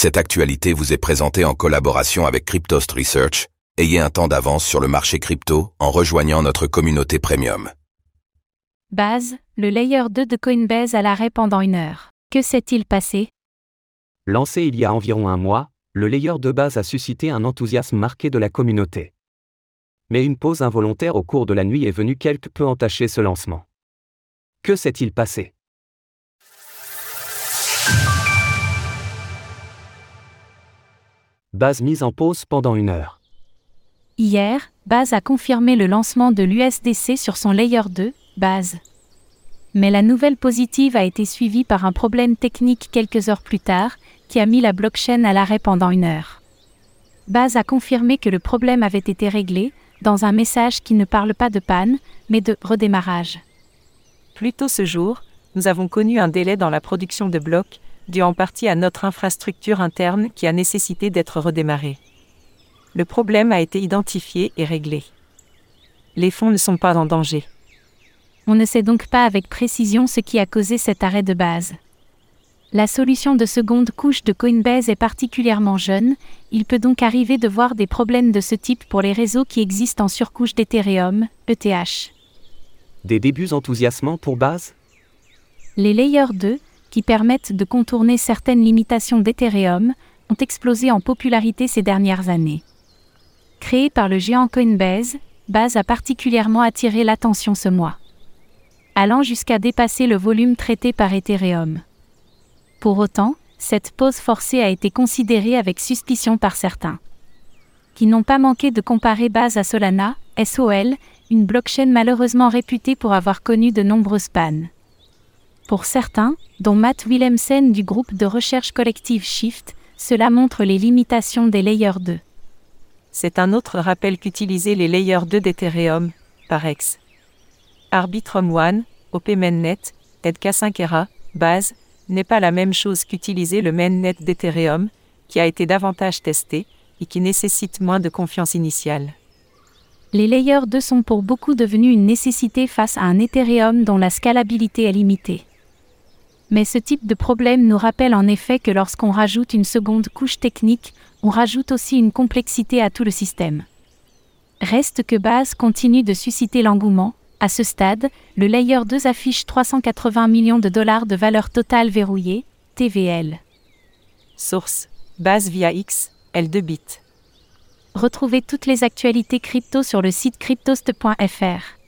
Cette actualité vous est présentée en collaboration avec Cryptost Research. Ayez un temps d'avance sur le marché crypto en rejoignant notre communauté premium. Base, le layer 2 de Coinbase à l'arrêt pendant une heure. Que s'est-il passé? Lancé il y a environ un mois, le layer de base a suscité un enthousiasme marqué de la communauté. Mais une pause involontaire au cours de la nuit est venue quelque peu entacher ce lancement. Que s'est-il passé? Base mise en pause pendant une heure. Hier, Base a confirmé le lancement de l'USDC sur son layer 2, Base. Mais la nouvelle positive a été suivie par un problème technique quelques heures plus tard, qui a mis la blockchain à l'arrêt pendant une heure. Base a confirmé que le problème avait été réglé, dans un message qui ne parle pas de panne, mais de redémarrage. Plus tôt ce jour, nous avons connu un délai dans la production de blocs, dû en partie à notre infrastructure interne qui a nécessité d'être redémarrée. Le problème a été identifié et réglé. Les fonds ne sont pas en danger. On ne sait donc pas avec précision ce qui a causé cet arrêt de base. La solution de seconde couche de Coinbase est particulièrement jeune, il peut donc arriver de voir des problèmes de ce type pour les réseaux qui existent en surcouche d'Ethereum, ETH. Des débuts enthousiasmants pour base? Les layers 2, qui permettent de contourner certaines limitations d'Ethereum, ont explosé en popularité ces dernières années. Créé par le géant Coinbase, Base a particulièrement attiré l'attention ce mois, allant jusqu'à dépasser le volume traité par Ethereum. Pour autant, cette pause forcée a été considérée avec suspicion par certains, qui n'ont pas manqué de comparer Base à Solana, SOL, une blockchain malheureusement réputée pour avoir connu de nombreuses pannes. Pour certains, dont Matt Willemsen du groupe de recherche collective Shift, cela montre les limitations des layers 2. C'est un autre rappel qu'utiliser les layers 2 d'Ethereum, par ex. Arbitrum One, OPMainnet, EDK5ERA, Base, n'est pas la même chose qu'utiliser le mainnet d'Ethereum, qui a été davantage testé, et qui nécessite moins de confiance initiale. Les layers 2 sont pour beaucoup devenus une nécessité face à un Ethereum dont la scalabilité est limitée. Mais ce type de problème nous rappelle en effet que lorsqu'on rajoute une seconde couche technique, on rajoute aussi une complexité à tout le système. Reste que Base continue de susciter l'engouement. À ce stade, le layer 2 affiche 380 millions de dollars de valeur totale verrouillée, TVL. Source Base via X, L2 bits. Retrouvez toutes les actualités crypto sur le site cryptost.fr.